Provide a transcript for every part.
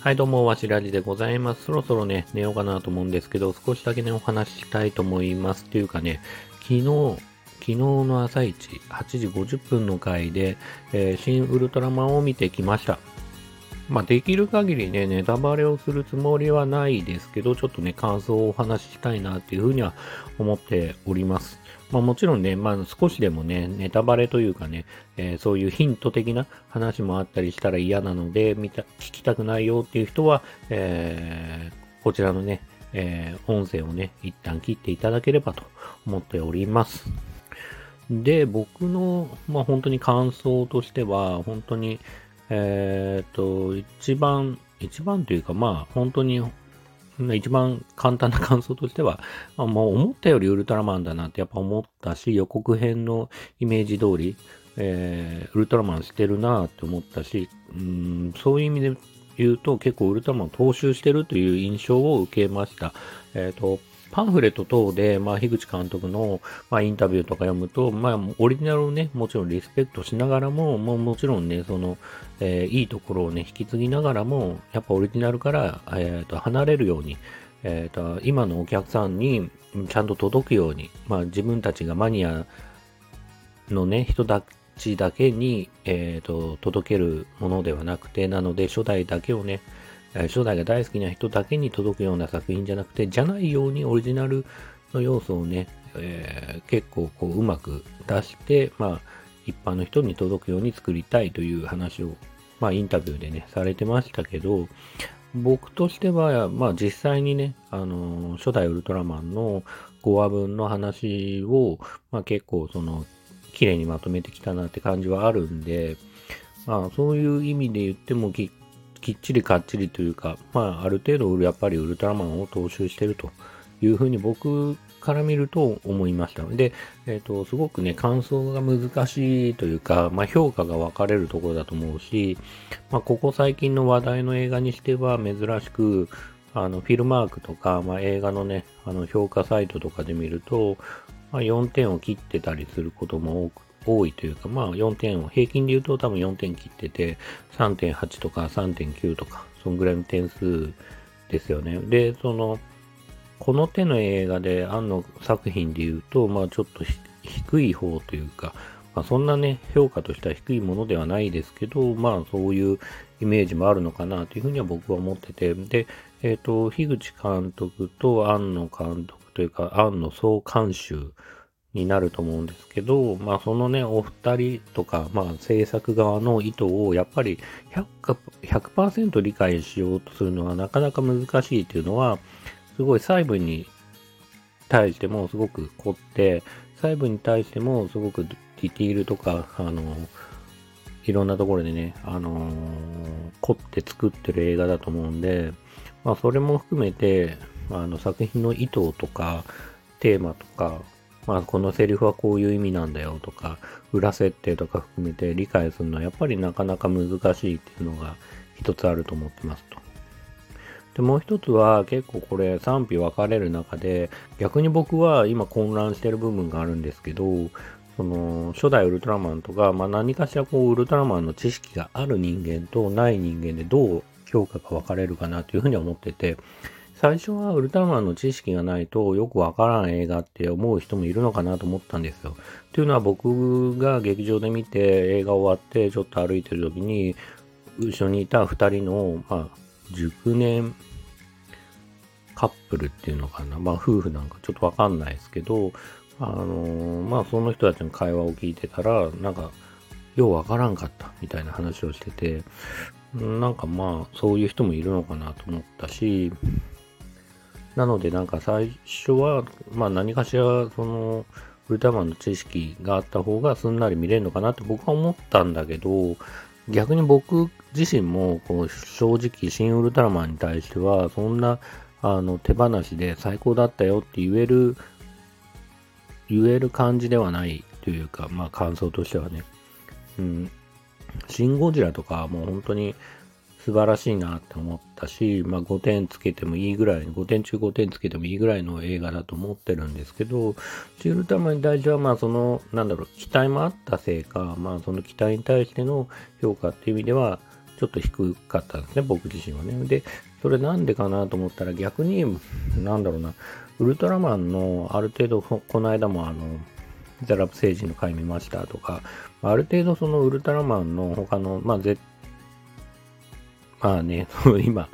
はい、どうも、わしらじでございます。そろそろね、寝ようかなと思うんですけど、少しだけね、お話ししたいと思います。というかね、昨日、昨日の朝一、8時50分の回で、えー新ウルトラマンを見てきました。まあ、できる限りね、ネタバレをするつもりはないですけど、ちょっとね、感想をお話ししたいなっていうふうには思っております。まあもちろんね、まあ少しでもね、ネタバレというかね、えーそういうヒント的な話もあったりしたら嫌なので、見た、聞きたくないよっていう人は、えーこちらのね、えー音声をね、一旦切っていただければと思っております。で、僕の、まあ本当に感想としては、本当に、えっ、と、一番、一番というか、まあ本当に、一番簡単な感想としては、まあ、もう思ったよりウルトラマンだなってやっぱ思ったし、予告編のイメージ通り、えーウルトラマンしてるなって思ったし、うん、そういう意味で言うと結構ウルトラマンを踏襲してるという印象を受けました。えっ、と、パンフレット等で、まあ、樋口監督の、まあ、インタビューとか読むと、まあ、オリジナルをね、もちろんリスペクトしながらも、もうもちろんね、その、えーいいところをね、引き継ぎながらも、やっぱオリジナルから、えーと離れるように、えーと、今のお客さんにちゃんと届くように、まあ、自分たちがマニアのね、人たちだけに、えーと、届けるものではなくて、なので初代だけをね、初代が大好きな人だけに届くような作品じゃなくて、じゃないようにオリジナルの要素をね、えー結構こううまく出して、まあ、一般の人に届くように作りたいという話を、まあ、インタビューでね、されてましたけど、僕としては、まあ実際にね、あのー初代ウルトラマンの5話分の話を、まあ結構その、綺麗にまとめてきたなって感じはあるんで、まあそういう意味で言ってもききっちりかっちりというか、まあある程度やっぱりウルトラマンを踏襲してるというふうに僕から見ると思いましたの。で、えっ、と、すごくね、感想が難しいというか、まあ評価が分かれるところだと思うし、まあここ最近の話題の映画にしては珍しく、あの、フィルマークとか、まあ映画のね、あの評価サイトとかで見ると、まあ4点を切ってたりすることも多く多いというか、まあ4点を、平均で言うと多分4点切ってて、3.8とか3.9とか、そんぐらいの点数ですよね。で、その、この手の映画で、アンの作品で言うと、まあちょっと低い方というか、まあそんなね、評価としては低いものではないですけど、まあそういうイメージもあるのかなというふうには僕は思ってて、で、えっ、と、樋口監督と庵野監督というか、庵野総監修になると思うんですけど、まあそのね、お二人とか、まあ制作側の意図をやっぱり 100%, 100理解しようとするのはなかなか難しいっていうのは、すごい細部に対してもすごく凝って、細部に対してもすごくディティールとか、あの、いろんなところでね、あのー凝って作ってる映画だと思うんで、まあそれも含めて、あの作品の意図とか、テーマとか、まあこのセリフはこういう意味なんだよとか、裏設定とか含めて理解するのはやっぱりなかなか難しいっていうのが一つあると思ってますと。で、もう一つは結構これ賛否分かれる中で、逆に僕は今混乱してる部分があるんですけど、その初代ウルトラマンとか、まあ、何かしらこうウルトラマンの知識がある人間とない人間でどう評価が分かれるかなというふうに思ってて、最初はウルトラマンの知識がないとよくわからん映画って思う人もいるのかなと思ったんですよ。というのは僕が劇場で見て映画終わってちょっと歩いてる時に後ろにいた二人の、まあ、熟年カップルっていうのかな。まあ夫婦なんかちょっとわかんないですけど、あのーまあその人たちの会話を聞いてたら、なんか、ようわからんかったみたいな話をしてて、なんかまあそういう人もいるのかなと思ったし、なのでなんか最初は、まあ何かしらその、ウルトラマンの知識があった方がすんなり見れるのかなって僕は思ったんだけど、逆に僕自身もこう正直新ウルトラマンに対してはそんなあの手放しで最高だったよって言える言える感じではないというかまあ感想としてはね。うん。シン・ゴジラとかもう本当に素晴らしいなって思ったし、まあ5点つけてもいいぐらい、5点中5点つけてもいいぐらいの映画だと思ってるんですけど、シールタマンに対してはまあその、なんだろう、期待もあったせいか、まあその期待に対しての評価っていう意味では、ちょっと低かったんですね、僕自身はね。で、それなんでかなと思ったら逆に、なんだろうな、ウルトラマンのある程度、この間もあの、ザラブ星人の回見ましたとか、ある程度そのウルトラマンの他の、まあ、ぜ、まあね、今、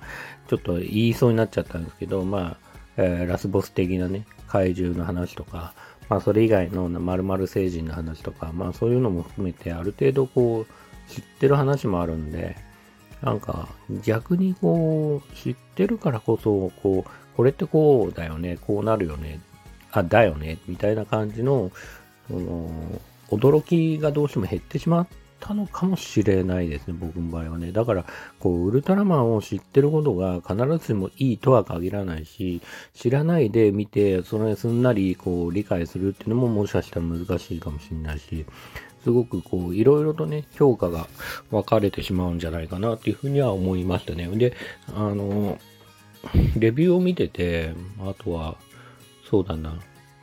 ちょっと言いそうになっちゃったんですけど、まあ、えー、ラスボス的なね、怪獣の話とか、まあそれ以外の〇〇星人の話とか、まあそういうのも含めてある程度こう知ってる話もあるんで、なんか逆にこう知ってるからこそ、こう、これってこうだよね、こうなるよね、あ、だよね、みたいな感じの、その、驚きがどうしても減ってしまったのかもしれないですね、僕の場合はね。だから、こう、ウルトラマンを知ってることが必ずしもいいとは限らないし、知らないで見て、それすんなりこう、理解するっていうのももしかしたら難しいかもしれないし、すごくこう、いろいろとね、評価が分かれてしまうんじゃないかなっていうふうには思いましたね。で、あの、レビューを見てて、あとは、そうだな、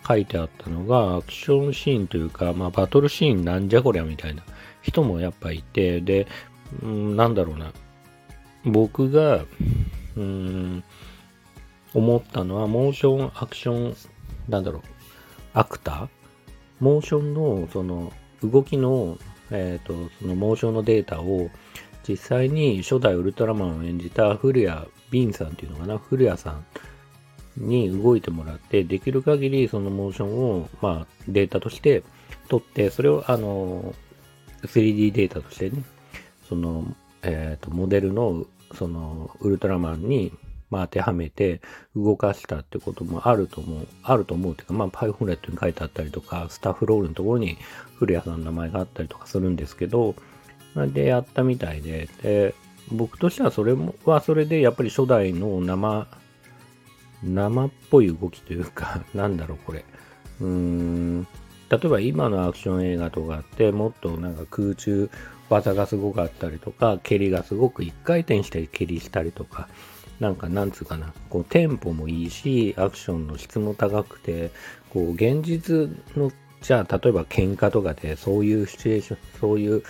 書いてあったのが、アクションシーンというか、まあ、バトルシーンなんじゃこりゃみたいな人もやっぱいて、で、うん、なんだろうな、僕が、うん、思ったのは、モーションアクション、なんだろう、アクター？モーションの、その、動きの、えっ、ー、と、そのモーションのデータを、実際に初代ウルトラマンを演じた古谷ビンさんっていうのかな、古谷さんに動いてもらって、できる限りそのモーションを、まあ、データとして取って、それを、あの、3D データとしてね、その、えっ、ー、と、モデルの、その、ウルトラマンに、まあ、当てはめて動かしたってこともあると思う、あると思うっていうか、まあ、パイフレットに書いてあったりとか、スタッフロールのところに古谷さんの名前があったりとかするんですけど、で、やったみたいで、で、僕としてはそれもはそれでやっぱり初代の生生っぽい動きというか、なんだろうこれ。うーん、例えば今のアクション映画とかってもっとなんか空中技がすごかったりとか、蹴りがすごく一回転して蹴りしたりとか、なんかなんつうかな、こうテンポもいいし、アクションの質も高くて、こう現実の、じゃあ例えば喧嘩とかでそういうシチュエーション、そういう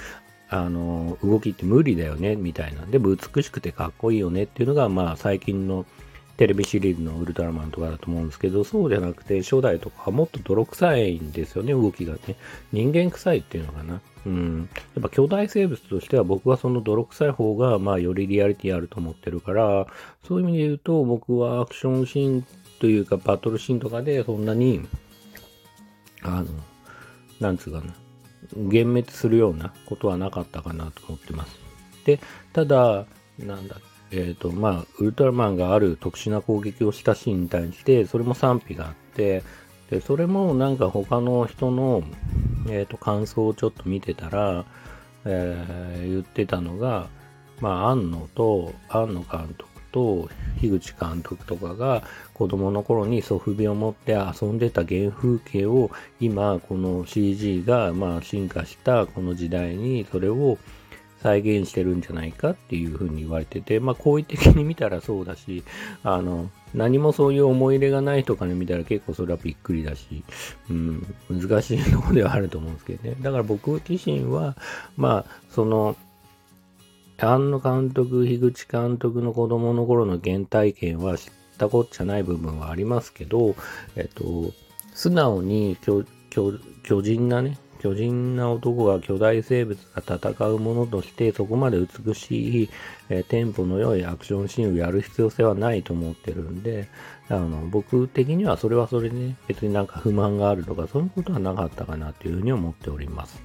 あの動きって無理だよねみたいな。で美しくてかっこいいよねっていうのがまあ最近のテレビシリーズのウルトラマンとかだと思うんですけど、そうじゃなくて、初代とかはもっと泥臭いんですよね、動きがね。人間臭いっていうのかな。うん。やっぱ巨大生物としては僕はその泥臭い方が、まあよりリアリティあると思ってるから、そういう意味で言うと、僕はアクションシーンというかバトルシーンとかでそんなに、あの、なんつうかな、幻滅するようなことはなかったかなと思ってます。で、ただ、なんだっけえっ、ー、と、まあ、ウルトラマンがある特殊な攻撃をしたシーンに対して、それも賛否があって、で、それもなんか他の人の、えっ、ー、と、感想をちょっと見てたら、えー、言ってたのが、まあ、庵野と、庵野監督と、樋口監督とかが子供の頃にソフビを持って遊んでた原風景を今この CG がまあ進化したこの時代にそれを再現してるんじゃないかっていうふうに言われてて、まあ、好意的に見たらそうだし、あの、何もそういう思い入れがない人から見たら結構それはびっくりだし、うん、難しいとこではあると思うんですけどね。だから僕自身は、まあ、その、庵野監督、樋口監督の子供の頃の原体験は知ったこっちゃない部分はありますけど、えっと、素直に巨巨人なね、巨人な男が巨大生物が戦うものとしてそこまで美しい、えー、テンポの良いアクションシーンをやる必要性はないと思ってるんで、あの、僕的にはそれはそれでね、別になんか不満があるとかそういうことはなかったかなというふうに思っております。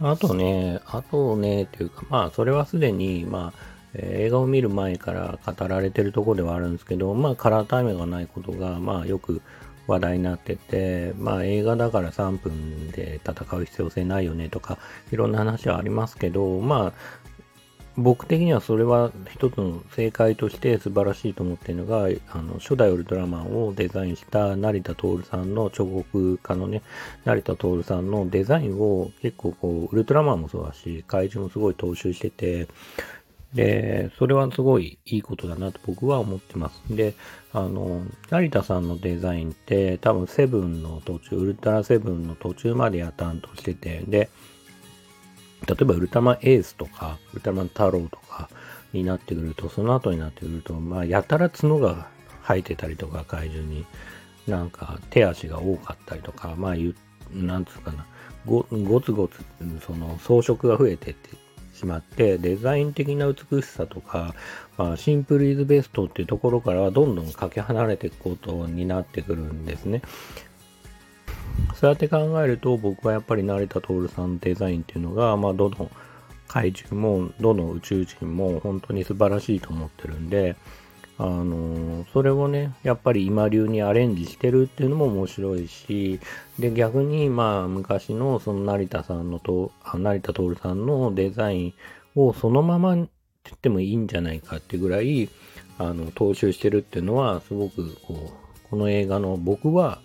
あとね、あとね、というか、まあ、それはすでに、まあ、え、映画を見る前から語られてるとこではあるんですけど、まあ、カラータイムがないことが、まあ、よく話題になってて、まあ映画だから3分で戦う必要性ないよねとか、いろんな話はありますけど、まあ、僕的にはそれは一つの正解として素晴らしいと思っているのが、あの、初代ウルトラマンをデザインした成田徹さんの彫刻家のね、成田徹さんのデザインを結構こう、ウルトラマンもそうだし、怪獣もすごい踏襲してて、で、それはすごいいいことだなと僕は思ってます。で、あの、成田さんのデザインって多分セブンの途中、ウルトラセブンの途中までや担当してて、で、例えばウルトラマンエースとか、ウルトラマン太郎とかになってくると、その後になってくると、まあ、やたら角が生えてたりとか、怪獣に、なんか手足が多かったりとか、まあ、なんつうかな、ごごつごつ、その装飾が増えてってしまって、デザイン的な美しさとか、まあ、シンプルイズベストっていうところからはどんどんかけ離れていくことになってくるんですね。そうやって考えると、僕はやっぱり成田徹さんのデザインっていうのが、まあ、どの怪獣も、どの宇宙人も本当に素晴らしいと思ってるんで、あのそれをね、やっぱり今流にアレンジしてるっていうのも面白いし、で、逆に、まあ、昔のその成田さんのと、成田徹さんのデザインをそのままって言ってもいいんじゃないかってぐらい、あの、踏襲してるっていうのは、すごく、こう、この映画の僕は、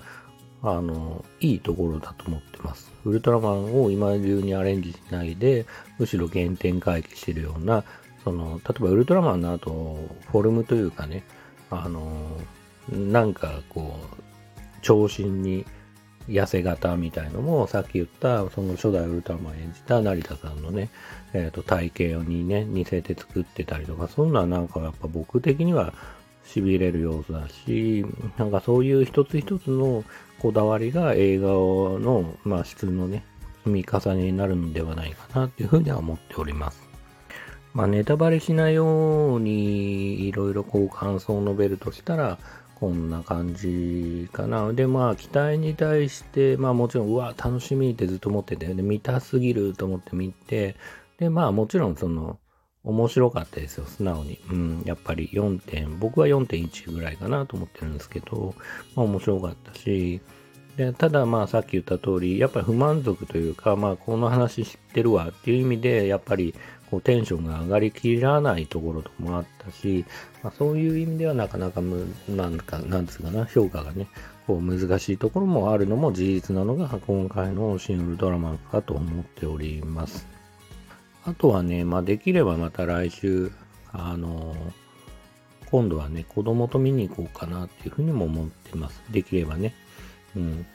あの、いいところだと思ってます。ウルトラマンを今流にアレンジしないで、むしろ原点回帰してるような、その、例えばウルトラマンの後、フォルムというかね、あの、なんかこう、長身に痩せ型みたいのも、さっき言った、その初代ウルトラマン演じた成田さんのね、え、ー、と、体型にね、似せて作ってたりとか、そんななんかやっぱ僕的には痺れる要素だし、なんかそういう一つ一つのこだわりが映画の、まあ、質のね、積み重ねになるのではないかなっていうふうには思っております。まあ、ネタバレしないように、いろいろこう感想を述べるとしたら、こんな感じかな。で、まあ、期待に対して、まあもちろん、うわ、楽しみってずっと思ってて、で、見たすぎると思って見て、で、まあもちろんその、面白かったですよ、素直に。うん、やっぱり4点、僕は4.1ぐらいかなと思ってるんですけど、まあ面白かったし、でただまあさっき言った通り、やっぱり不満足というか、まあこの話知ってるわっていう意味で、やっぱりこうテンションが上がりきらないところともあったし、まあ、そういう意味ではなかなかむ、なんか、なんつうかな、評価がね、こう難しいところもあるのも事実なのが今回のシン・ウルトラマかと思っております。あとはね、まあ、できればまた来週、あの、今度はね、子供と見に行こうかなっていうふうにも思ってます。できればね。うん。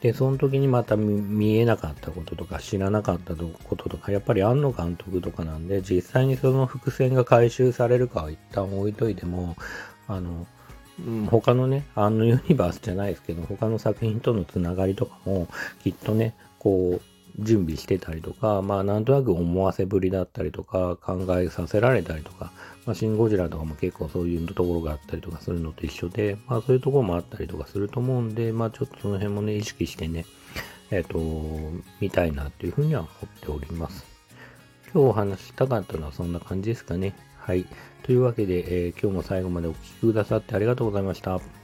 で、その時にまた見えなかったこととか知らなかったこととか、やっぱり庵野監督とかなんで、実際にその伏線が回収されるかは一旦置いといても、あの、他のね、アンノユニバースじゃないですけど、他の作品とのつながりとかも、きっとね、こう、準備してたりとか、まあなんとなく思わせぶりだったりとか、考えさせられたりとか、まあシン・ゴジラとかも結構そういうところがあったりとかするのと一緒で、まあそういうところもあったりとかすると思うんで、まあちょっとその辺もね、意識してね、えっ、ー、と、見たいなというふうには思っております。今日お話したかったのはそんな感じですかね。はい。というわけで、えー、今日も最後までお聴きくださってありがとうございました。